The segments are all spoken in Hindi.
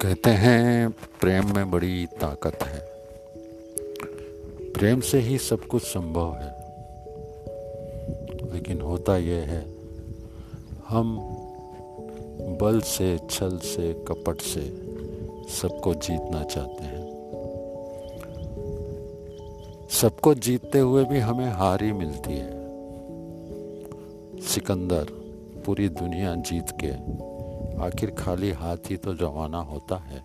कहते हैं, प्रेम में बड़ी ताकत है। प्रेम से ही सब कुछ संभव है। लेकिन होता यह है, हम बल से, छल से, कपट से सबको जीतना चाहते हैं। सबको जीतते हुए भी हमें हार ही मिलती है। सिकंदर पूरी दुनिया जीत के आखिर खाली हाथ ही तो रवाना होता है।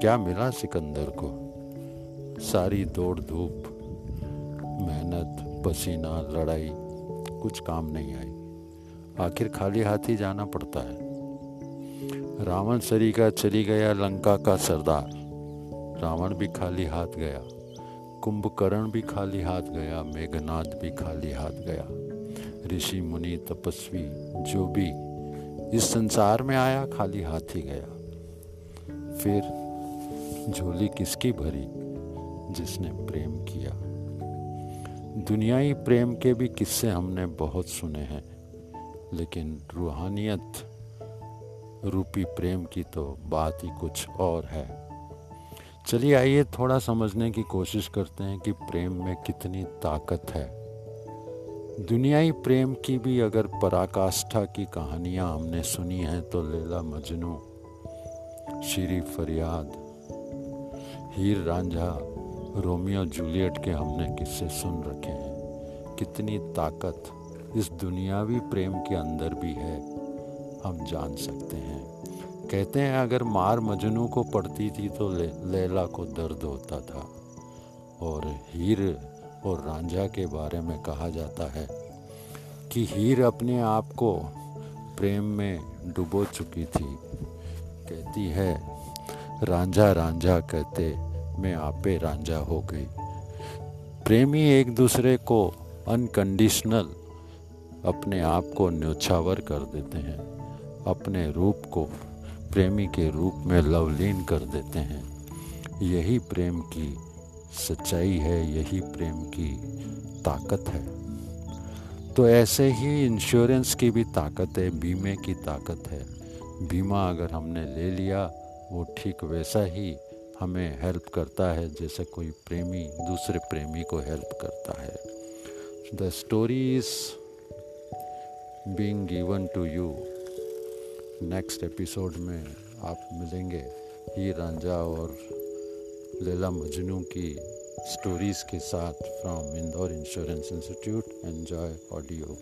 क्या मिला सिकंदर को? सारी दौड़ धूप, मेहनत, पसीना, लड़ाई, कुछ काम नहीं आई। आखिर खाली हाथ ही जाना पड़ता है। रावण सरी का चली गया लंका का सरदार। रावण भी खाली हाथ गया। कुंभकर्ण भी खाली हाथ गया। मेघनाथ भी खाली हाथ गया। ऋषि, मुनि, तपस्वी, जो भी इस संसार में आया, खाली हाथ ही गया। फिर झोली किसकी भरी? जिसने प्रेम किया। दुनियाई प्रेम के भी किस्से हमने बहुत सुने हैं, लेकिन रूहानियत, रूपी प्रेम की तो बात ही कुछ और है। चलिए आइए, थोड़ा समझने की कोशिश करते हैं कि प्रेम में कितनी ताकत है। दुनियाई प्रेम की भी अगर पराकाष्ठा की कहानियाँ हमने सुनी हैं तो लैला मजनू श्री फरियाद हीर रांझा रोमियो जूलियट के हमने किस्से सुन रखे हैं। कितनी ताकत इस दुनियावी प्रेम के अंदर भी है हम जान सकते हैं। कहते हैं अगर मार मजनू को पड़ती थी तो ले, लैला को दर्द होता था। और हीर और रांझा के बारे में कहा जाता है कि हीर अपने आप को प्रेम में डुबो चुकी थी। कहती है, रांझा रांझा कहते मैं आपे रांझा हो गई। प्रेमी एक दूसरे को अनकंडीशनल अपने आप को न्योछावर कर देते हैं। अपने रूप को प्रेमी के रूप में लवलीन कर देते हैं। यही प्रेम की सच्चाई है, यही प्रेम की ताकत है। तो ऐसे ही इंश्योरेंस की भी ताकत है, बीमे की ताकत है। बीमा अगर हमने ले लिया, वो ठीक वैसा ही हमें हेल्प करता है, जैसे कोई प्रेमी दूसरे प्रेमी को हेल्प करता है। The story is being given to you next episode में आप मिलेंगे ही रांझा और लैला मजनू की स्टोरीज़ के साथ from Indore insurance institute enjoy audio